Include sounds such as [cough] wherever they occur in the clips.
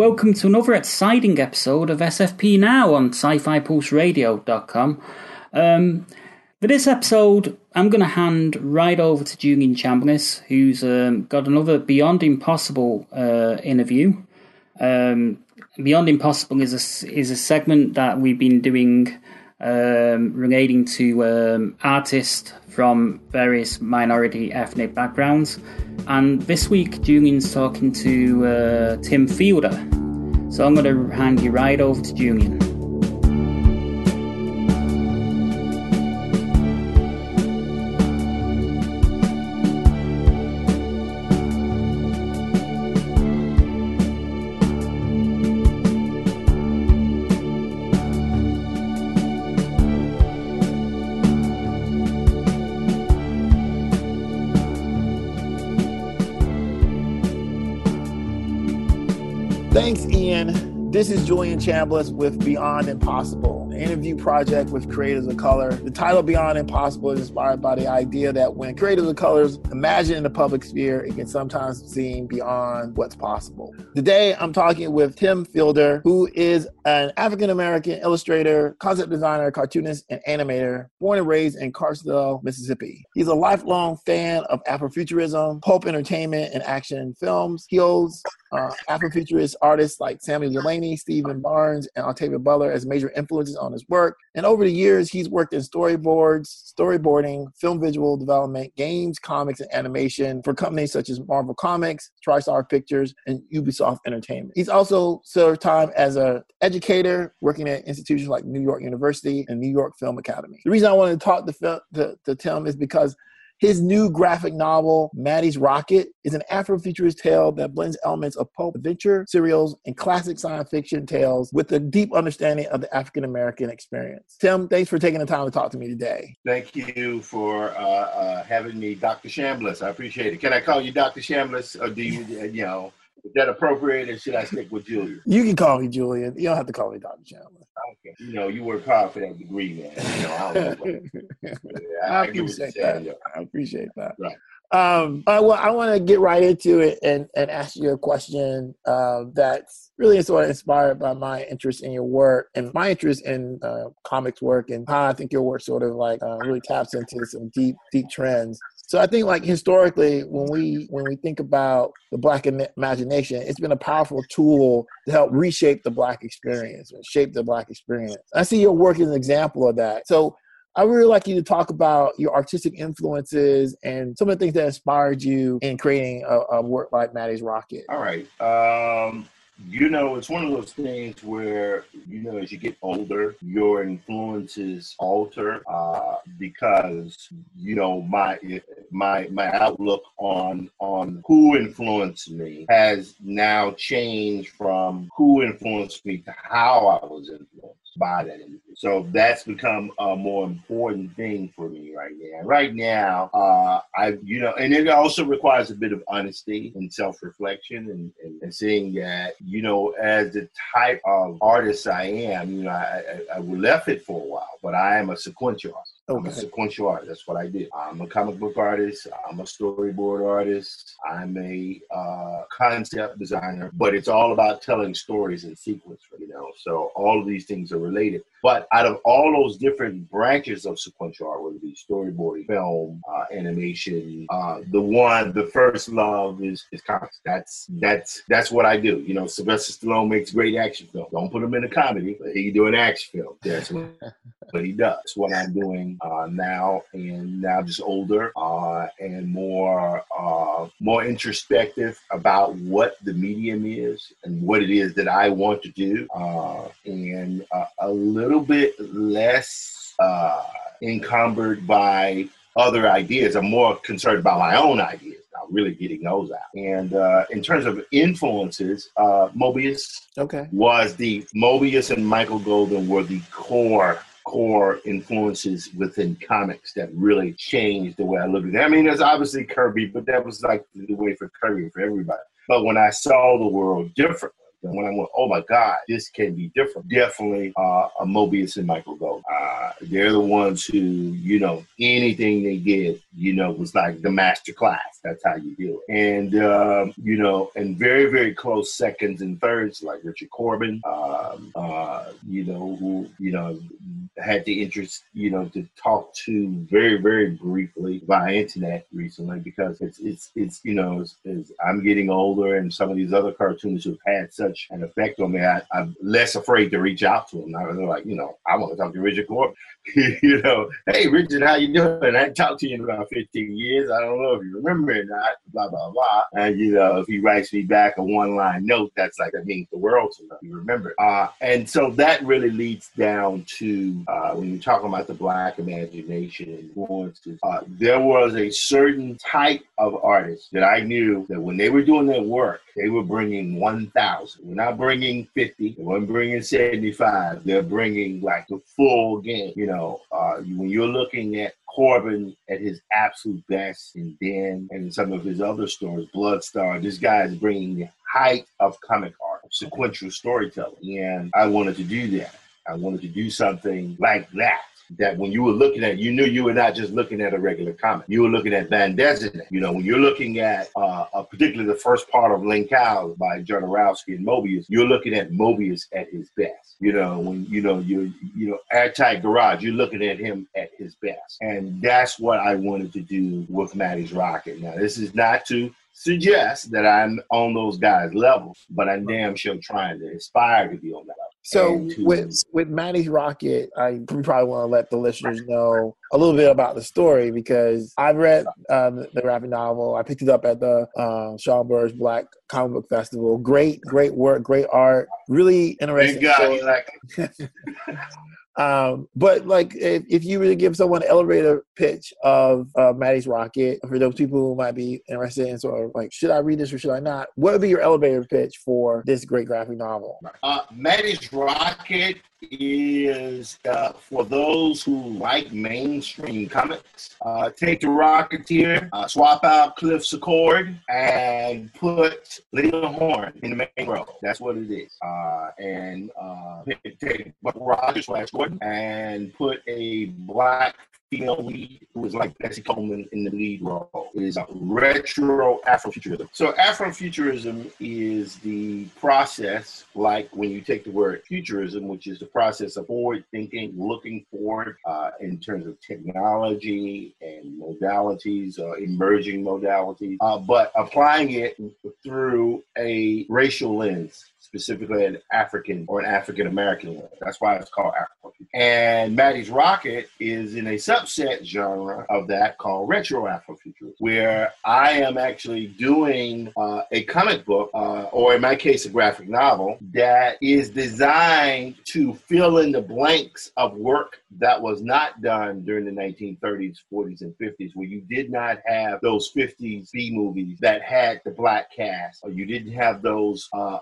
welcome to another exciting episode of SFP Now on sci-fi-pulse-radio.com. Um, for this episode, I'm going to hand right over to Julian Chambliss, who's um, got another Beyond Impossible uh, interview. Um, Beyond Impossible is a, is a segment that we've been doing um, relating to um, artists from various minority ethnic backgrounds. And this week, Julian's talking to uh, Tim Fielder. So I'm going to hand you right over to Julian. This is Julian Chambliss with Beyond Impossible, an interview project with creators of color. The title Beyond Impossible is inspired by the idea that when creators of colors imagine in the public sphere, it can sometimes seem beyond what's possible. Today, I'm talking with Tim Fielder, who is an African American illustrator, concept designer, cartoonist, and animator, born and raised in Carswell, Mississippi. He's a lifelong fan of Afrofuturism, pulp entertainment, and action films. He owes uh, Afrofuturist artists like Samuel Delany, Steven Barnes, and Octavia Butler as major influences on his work. And over the years, he's worked in storyboards, storyboarding, film visual development, games, comics, and animation for companies such as Marvel Comics, TriStar Pictures, and Ubisoft Entertainment. He's also served time as an educator, working at institutions like New York University and New York Film Academy. The reason I wanted to talk to, to, to Tim is because his new graphic novel, Maddie's Rocket, is an Afrofuturist tale that blends elements of pulp adventure, serials, and classic science fiction tales with a deep understanding of the African American experience. Tim, thanks for taking the time to talk to me today. Thank you for uh, uh, having me, Dr. Chambliss. I appreciate it. Can I call you Dr. Chambliss, or do you, you know, is that appropriate, or should I stick with Julian? You can call me Julian. You don't have to call me Dr. Chandler. Okay. You know, you work hard for that degree, man. You know, I, don't know what- [laughs] I I appreciate saying, that. I appreciate that. Right. Um, uh, well, I want to get right into it and, and ask you a question uh, that's really sort of inspired by my interest in your work and my interest in uh, comics work and how I think your work sort of like uh, really taps into some deep, deep trends. So I think like historically, when we when we think about the Black imagination, it's been a powerful tool to help reshape the Black experience, or shape the Black experience. I see your work as an example of that. So I really like you to talk about your artistic influences and some of the things that inspired you in creating a, a work like Maddie's Rocket. All right. Um, you know, it's one of those things where, you know, as you get older, your influences alter uh, because, you know, my my my outlook on on who influenced me has now changed from who influenced me to how I was influenced by that. So that's become a more important thing for me right now. Right now, uh, I, you know, and it also requires a bit of honesty and self-reflection and, and, and seeing that, you know, as the type of artist I am, you know, I, I, I left it for a while, but I am a sequential artist. I'm a sequential artist. That's what I do. I'm a comic book artist. I'm a storyboard artist. I'm a uh, concept designer. But it's all about telling stories in sequence, you know. So all of these things are related. But out of all those different branches of sequential art, whether it be storyboarding, film, uh, animation, uh, the one, the first love is is comics. That's that's that's what I do. You know, Sylvester Stallone makes great action films. Don't put him in a comedy, but he can do an action film. That's what, [laughs] what he does. It's what I'm doing uh, now, and now just older uh, and more uh, more introspective about what the medium is and what it is that I want to do, uh, and uh, a little bit less uh, encumbered by other ideas. I'm more concerned about my own ideas. Now, really getting those out. And uh, in terms of influences, uh, Moebius Okay. was the Moebius and Michael Golden were the core core influences within comics that really changed the way I look at it. I mean, there's obviously Kirby, but that was like the way for Kirby for everybody. But when I saw the world differently, and when I went, oh my God, this can be different. Definitely uh, a Moebius and Michael Golden. Uh, they're the ones who, you know, anything they did, you know, was like the master class. That's how you do it. And, um, you know, and very, very close seconds and thirds, like Richard Corbin, um, uh, you know, who, you know, had the interest, you know, to talk to very, very briefly via internet recently because it's, it's, it's, you know, as, I'm getting older and some of these other cartoonists who've had such an effect on me, I, I'm less afraid to reach out to them. They're like, you know, I want to talk to Richard Corbin. [laughs] you know, hey Richard, how you doing? I talked to you in about 15 years. I don't know if you remember or not, blah, blah, blah. And, you know, if he writes me back a one line note, that's like, that means the world to me. You remember. Uh, and so that really leads down to uh, when you're talking about the black imagination influences, uh, there was a certain type of artist that I knew that when they were doing their work, they were bringing 1,000. We're not bringing 50. They weren't bringing 75. They're bringing like the full game. You know, uh, when you're looking at Corbin at his absolute best, and Den and some of his other stories, Bloodstar, this guy is bringing the height of comic art, sequential storytelling. And I wanted to do that. I wanted to do something like that. That when you were looking at, you knew you were not just looking at a regular comic. You were looking at Van Dezen. You know, when you're looking at, uh, uh, particularly the first part of Incal by Jodorowsky and Moebius, you're looking at Moebius at his best. You know, when you know you you know Airtight Garage, you're looking at him at his best, and that's what I wanted to do with Maddie's Rocket. Now, this is not to suggest that I'm on those guys' level, but I'm damn sure trying to aspire to be on that level. So with with Maddie's Rocket, I probably want to let the listeners know a little bit about the story because I've read uh, the, graphic novel. I picked it up at the uh, Schomburg Black Comic Book Festival. Great, great work, great art, really interesting. Thank God, like [laughs] Um, but like, if, if you were to give someone an elevator pitch of uh, Maddie's Rocket for those people who might be interested in sort of like, should I read this or should I not? What would be your elevator pitch for this great graphic novel? Uh, Maddie's Rocket is uh, for those who like mainstream comics. Uh, take the Rocketeer, uh, swap out Cliff Secord, and put Lena Horne in the main role. That's what it is. Uh, and uh, take- Buck Rogers Flash Gordon and put a black female lead who is like Bessie Coleman in the lead role. It is a retro Afrofuturism. So Afrofuturism is the process, like when you take the word futurism, which is the process of forward thinking, looking forward uh, in terms of technology and modalities, uh, emerging modalities, uh, but applying it through a racial lens specifically an African or an African American one. That's why it's called Afro. And Maddie's Rocket is in a subset genre of that called retro Afrofuturism, where I am actually doing uh, a comic book, uh, or in my case, a graphic novel that is designed to fill in the blanks of work that was not done during the 1930s, 40s, and 50s, where you did not have those 50s B movies that had the black cast, or you didn't have those uh,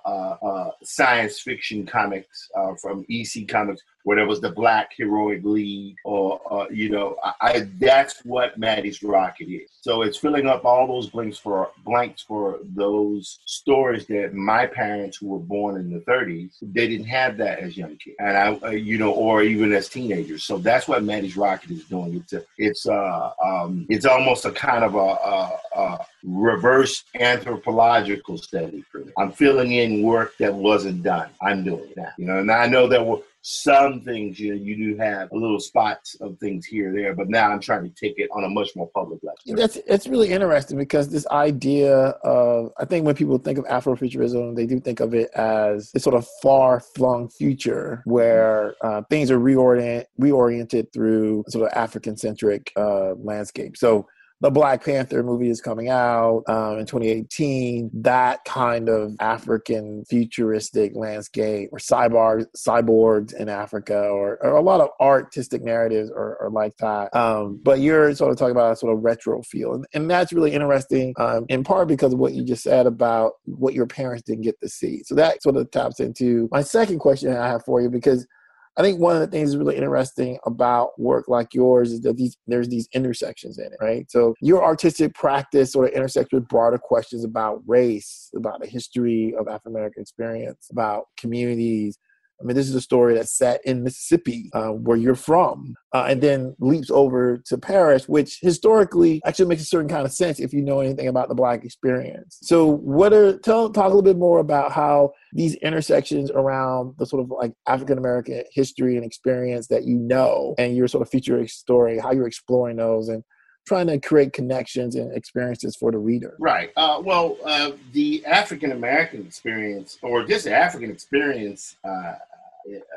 uh, science fiction comics uh, from EC Comics where it was the black heroic lead, or uh, you know, I, I, that's what Maddie's Rocket is. So it's filling up all those blanks for blanks for those stories that my parents, who were born in the 30s, they didn't have that as young kids, and I, uh, you know, or even as teenagers. So that's what Maddie's Rocket is doing. It's a, it's uh, um, it's almost a kind of a, a, a reverse anthropological study for me. I'm filling in work that wasn't done. I'm doing that, you know, and I know that some things you know, you do have a little spots of things here there, but now I'm trying to take it on a much more public level. That's it's really interesting because this idea of I think when people think of Afrofuturism, they do think of it as this sort of far flung future where uh, things are reorient reoriented through sort of African centric uh, landscape. So the Black Panther movie is coming out um, in 2018. That kind of African futuristic landscape, or cyborg cyborgs in Africa, or, or a lot of artistic narratives are, are like that. Um, but you're sort of talking about a sort of retro feel, and, and that's really interesting. Um, in part because of what you just said about what your parents didn't get to see. So that sort of taps into my second question I have for you because I think one of the things that's really interesting about work like yours is that these there's these intersections in it, right? So your artistic practice sort of intersects with broader questions about race, about the history of African American experience, about communities, I mean, this is a story that's set in Mississippi, uh, where you're from, uh, and then leaps over to Paris, which historically actually makes a certain kind of sense if you know anything about the Black experience. So, what are tell talk a little bit more about how these intersections around the sort of like African American history and experience that you know, and your sort of feature story, how you're exploring those, and trying to create connections and experiences for the reader. Right. Uh, well, uh, the African American experience, or just the African experience, uh,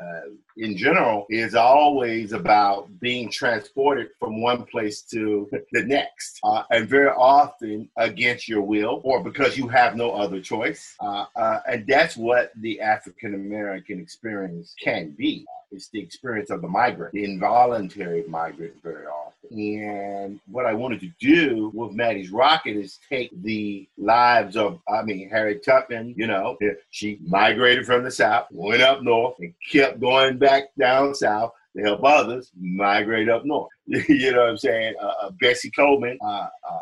uh, in general is always about being transported from one place to the next, uh, and very often against your will or because you have no other choice. Uh, uh and that's what the African American experience can be. It's the experience of the migrant, the involuntary migrant, very often. And what I wanted to do with Maddie's Rocket is take the lives of, I mean, Harriet Tubman, you know, she migrated from the South, went up north, and kept going back down south to help others migrate up north. [laughs] you know what I'm saying? Uh, uh, Bessie Coleman, uh, uh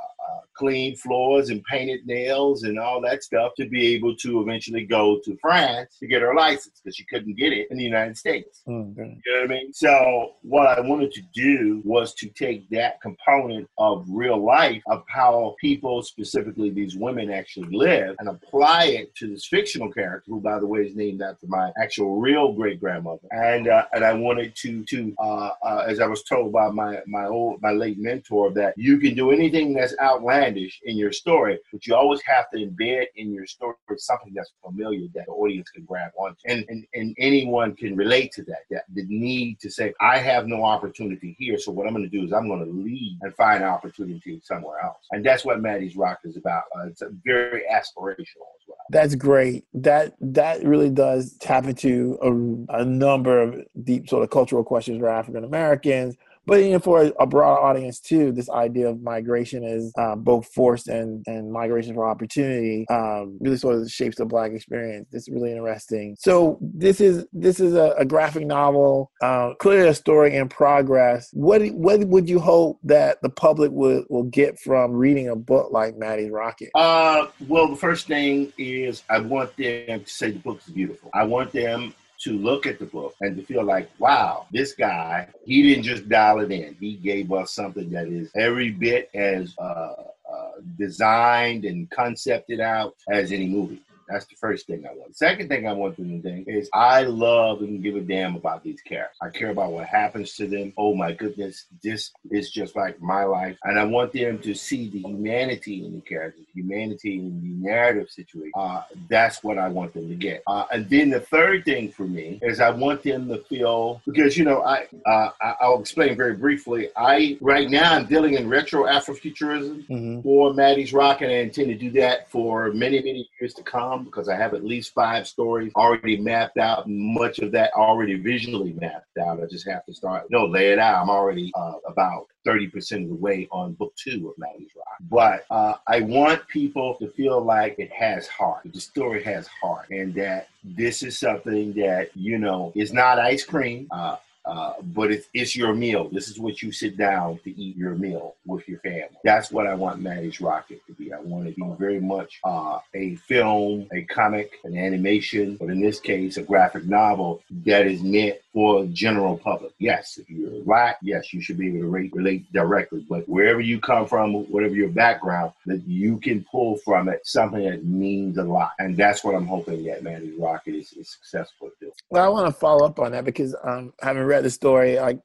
clean floors and painted nails and all that stuff to be able to eventually go to France to get her license because she couldn't get it in the United States. Mm-hmm. You know what I mean? So what I wanted to do was to take that component of real life of how people, specifically these women, actually live and apply it to this fictional character, who by the way is named after my actual real great grandmother. And uh, and I wanted to to uh, uh, as I was told by my my old my late mentor that you can do anything that's outlandish outlandish in your story, but you always have to embed in your story something that's familiar that the audience can grab onto. And, and, and anyone can relate to that, that the need to say, I have no opportunity here. So what I'm going to do is I'm going to leave and find opportunity somewhere else. And that's what Maddie's Rock is about. Uh, it's very aspirational as well. That's great. That that really does tap into a, a number of deep sort of cultural questions for African Americans but you know, for a broad audience too, this idea of migration is um, both forced and, and migration for opportunity um, really sort of shapes the black experience. It's really interesting. So this is this is a, a graphic novel, uh, clearly a story in progress. What what would you hope that the public would will get from reading a book like Maddie's Rocket? Uh, well, the first thing is I want them to say the book is beautiful. I want them to look at the book and to feel like, wow, this guy, he didn't just dial it in. He gave us something that is every bit as uh, uh, designed and concepted out as any movie. That's the first thing I want. Second thing I want them to think is I love and give a damn about these characters. I care about what happens to them. Oh my goodness, this is just like my life. And I want them to see the humanity in the characters, humanity in the narrative situation. Uh, that's what I want them to get. Uh, and then the third thing for me is I want them to feel because you know I uh, I'll explain very briefly. I right now I'm dealing in retro Afrofuturism mm-hmm. for Maddie's Rock, and I intend to do that for many many years to come because I have at least five stories already mapped out. Much of that already visually mapped out. I just have to start, no, lay it out. I'm already uh, about 30% of the way on book two of Maddie's Rock. but uh, I want people to feel like it has heart. The story has heart, and that this is something that you know is not ice cream. Uh, uh, but it's, it's your meal. This is what you sit down to eat your meal with your family. That's what I want Maddie's Rocket to be. I want it to be very much uh, a film, a comic, an animation, but in this case, a graphic novel that is meant for the general public. Yes, if you're black, yes, you should be able to relate, relate directly. But wherever you come from, whatever your background, that you can pull from it something that means a lot. And that's what I'm hoping that Maddie's Rocket is, is successful at doing. Well, I want to follow up on that because um, having read the story, like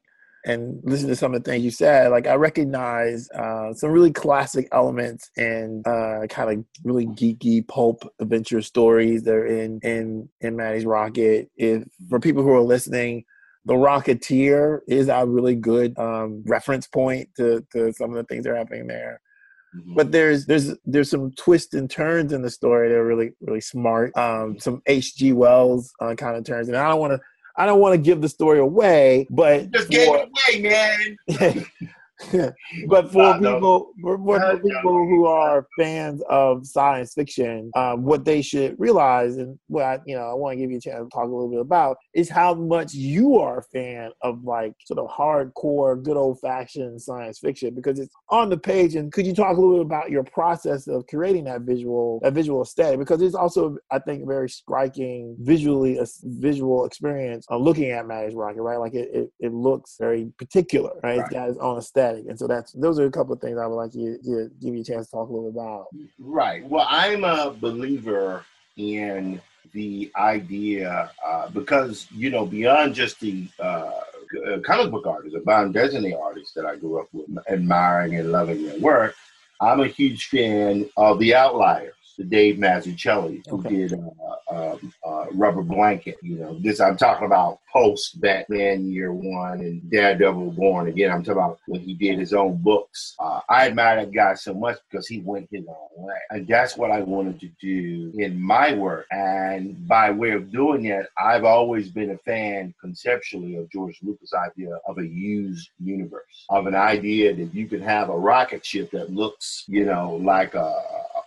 and listen to some of the things you said, like I recognize uh, some really classic elements and uh, kind of really geeky pulp adventure stories that are in in in Maddie's Rocket. If for people who are listening, the Rocketeer is a really good um, reference point to to some of the things that are happening there. Mm-hmm. But there's there's there's some twists and turns in the story that are really really smart. Um, some H.G. Wells uh, kind of turns, and I don't want to I don't want to give the story away, but Just gave it away, man. [laughs] [laughs] but for Nah, no. people, for, people who are fans of science fiction, um, what they should realize, and what I, you know, I want to give you a chance to talk a little bit about, is how much you are a fan of like sort of hardcore, good old fashioned science fiction because it's on the page. And could you talk a little bit about your process of creating that visual, that visual aesthetic? Because it's also, I think, a very striking visually, a visual experience of looking at Maddie's Rocket, right? Like it, it, it looks very particular, right? It's got its own aesthetic. And so that's those are a couple of things I would like you to give you a chance to talk a little about. Right. Well, I'm a believer in the idea uh, because you know beyond just the uh, uh, comic book artists, or beyond Disney artists that I grew up with, admiring and loving their work, I'm a huge fan of the Outliers, the Dave Mazzucchelli, who Okay. did uh, um, uh, Rubber Blanket. You know, this I'm talking about post Batman Year One and Daredevil Born Again. I'm talking about when he did his own books. Uh, I admire that guy so much because he went his own way, and that's what I wanted to do in my work. And by way of doing that, I've always been a fan conceptually of George Lucas' idea of a used universe, of an idea that you can have a rocket ship that looks, you know, like a,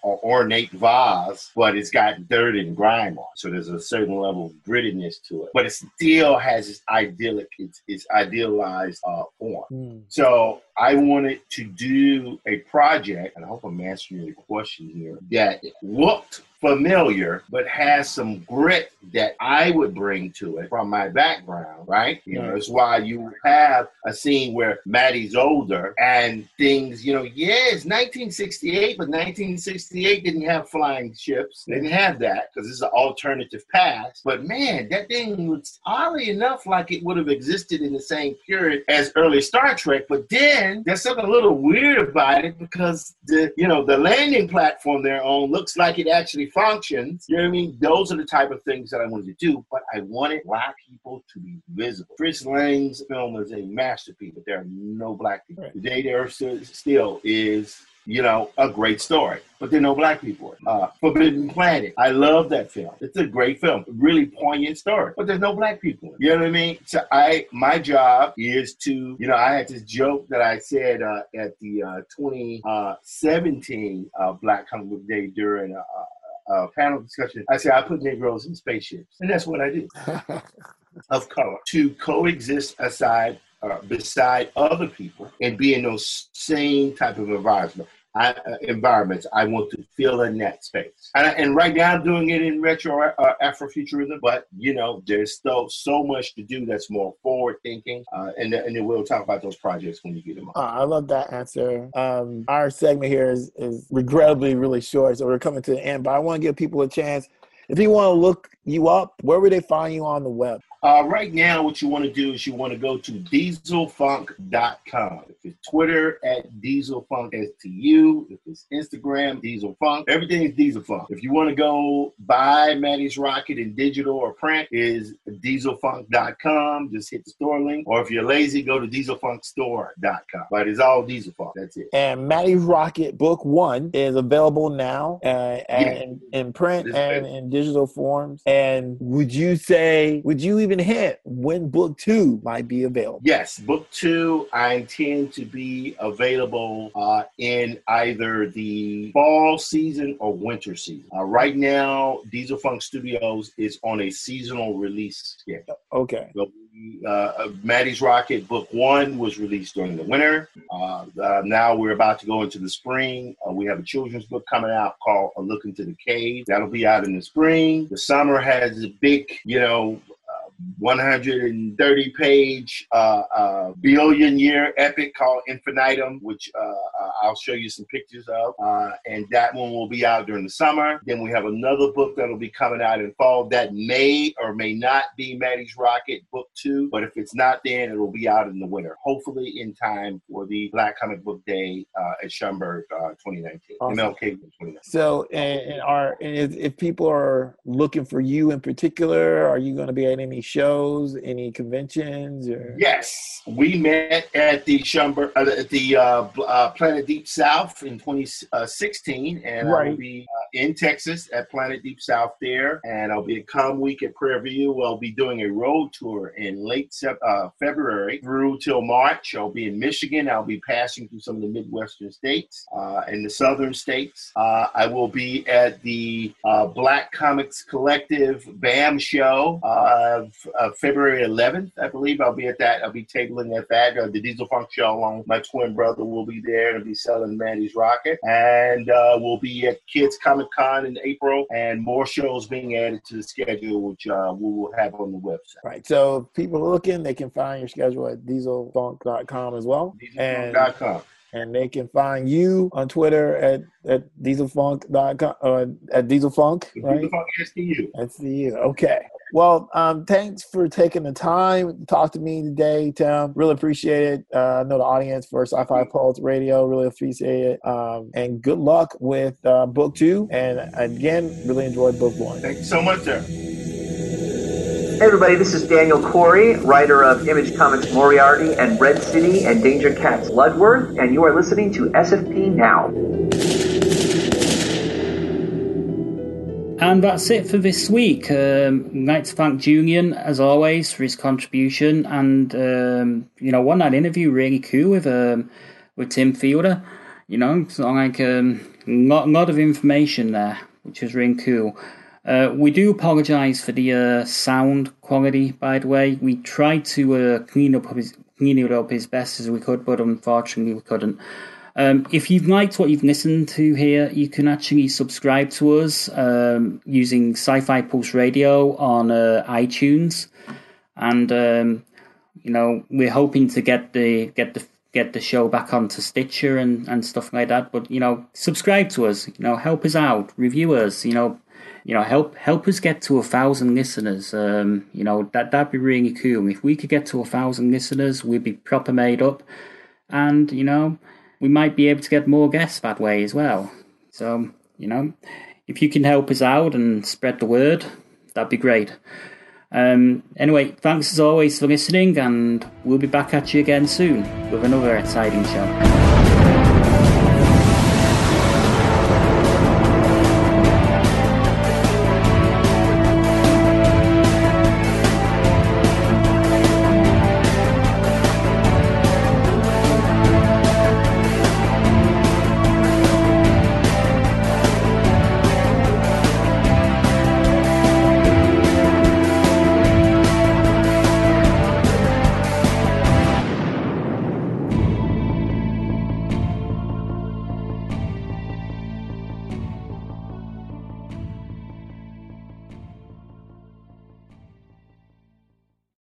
a ornate vase, but it's got dirt and grime on. So there's a certain level of grittiness to it, but it still has its idyllic, its, its idealized uh, form. Hmm. So I wanted to do a project, and I hope I'm answering your question here, that looked familiar, but has some grit that I would bring to it from my background, right? You know, mm. Right. that's why you have a scene where Maddie's older and things, you know, yeah, it's 1968, but 1968 didn't have flying ships. They didn't have that because it's an alternative past. But man, that thing looks oddly enough like it would have existed in the same period as early Star Trek. But then there's something a little weird about it because the you know the landing platform they're on looks like it actually functions. You know what I mean? Those are the type of things that I wanted to do. But I wanted black people to be visible. Fritz Lang's film is a masterpiece, but there are no black people. Right. The Day the Earth Still is you know, a great story. But there are no black people. Uh, Forbidden Planet. I love that film. It's a great film. Really poignant story. But there's no black people. You know what I mean? So I, my job is to, you know, I had this joke that I said uh, at the uh, 2017 uh, Black Comic Book Day during a, a, a panel discussion. I say I put Negroes in spaceships, and that's what I do [laughs] of color to coexist aside uh, beside other people and be in those same type of environment. I, uh, environments. I want to fill in that space, and, and right now I'm doing it in retro uh, Afrofuturism. But you know, there's still so much to do that's more forward thinking, uh, and and then we'll talk about those projects when you get them. Uh, I love that answer. Um, our segment here is, is regrettably really short, so we're coming to the end. But I want to give people a chance. If you want to look you up, where would they find you on the web? Uh, right now, what you want to do is you want to go to dieselfunk.com. If it's Twitter at dieselfunk STU, if it's Instagram, dieselfunk, everything is dieselfunk. If you want to go buy Maddie's Rocket in digital or print, is dieselfunk.com. Just hit the store link. Or if you're lazy, go to dieselfunkstore.com. But it's all dieselfunk. That's it. And Maddie's Rocket Book One is available now, uh, and Yeah. in, in print It's and in digital forms. And would you say, would you even even hint when book two might be available? Yes, book two, I intend to be available uh, in either the fall season or winter season. Uh, right now, Diesel Funk Studios is on a seasonal release schedule. Okay. So, uh, Maddie's Rocket Book One was released during the winter. Uh, uh, now we're about to go into the spring. Uh, we have a children's book coming out called A Look into the Cave. That'll be out in the spring. The summer has a big, you know, 130 page uh, uh, billion year epic called Infinitum, which uh, I'll show you some pictures of. Uh, and that one will be out during the summer. Then we have another book that'll be coming out in fall that may or may not be Maddie's Rocket Book 2. But if it's not then, it'll be out in the winter, hopefully in time for the Black Comic Book Day uh, at Schomburg 2019. Awesome. MLK 2019. So, and, and are and if, people are looking for you in particular, are you going to be at any shows, any conventions? Or? Yes, we met at the Schomburg, uh, at the uh, uh, Planet Deep South in 2016, and right. I'll be uh, in Texas at Planet Deep South there, and I'll be at Com Week at Prairie View. I'll be doing a road tour in late uh, February through till March. I'll be in Michigan. I'll be passing through some of the Midwestern states uh, and the Southern states. I will be at the Black Comics Collective BAM show of uh, February 11th, I believe. I'll be at that. I'll be tabling at that. Uh, the Diesel Funk show along with my twin brother will be there and be selling Maddie's Rocket. And uh, we'll be at Kids Comic Con in April and more shows being added to the schedule, which uh, we will have on the website. Right. So if people looking, they can find your schedule at dieselfunk.com as well. Dieselfunk.com and they can find you on Twitter at at dieselfunk.com or uh, at dieselfunk, right? Dieselfunk SDU. SDU. Okay. Well, um, thanks for taking the time to talk to me today, Tim. Really appreciate it. Uh, I know the audience for Sci-Fi Pulse Radio really appreciate it. Um, and good luck with uh, book two. And again, really enjoyed book one. Thank you so much, sir. Hey everybody, this is Daniel Corey, writer of Image Comics Moriarty and Red City and Danger Cats Ludworth, and you are listening to SFP Now. And that's it for this week. Um, I'd like to thank Julian, as always, for his contribution. And, um, you know, one that interview really cool with um, with Tim Fielder. You know, so like a um, lot, lot of information there, which was really cool. Uh, we do apologise for the uh, sound quality, by the way. We tried to uh, clean up his, clean it up as best as we could, but unfortunately we couldn't. Um, if you've liked what you've listened to here, you can actually subscribe to us um, using Sci-Fi Pulse Radio on uh, iTunes, and um, you know we're hoping to get the get the get the show back onto Stitcher and, and stuff like that. But you know, subscribe to us. You know, help us out, review us. You know, you know, help help us get to a thousand listeners. Um, you know, that that'd be really cool. If we could get to a thousand listeners, we'd be proper made up, and you know we might be able to get more guests that way as well. So, you know, if you can help us out and spread the word, that'd be great. Um, anyway, thanks as always for listening, and we'll be back at you again soon with another exciting show.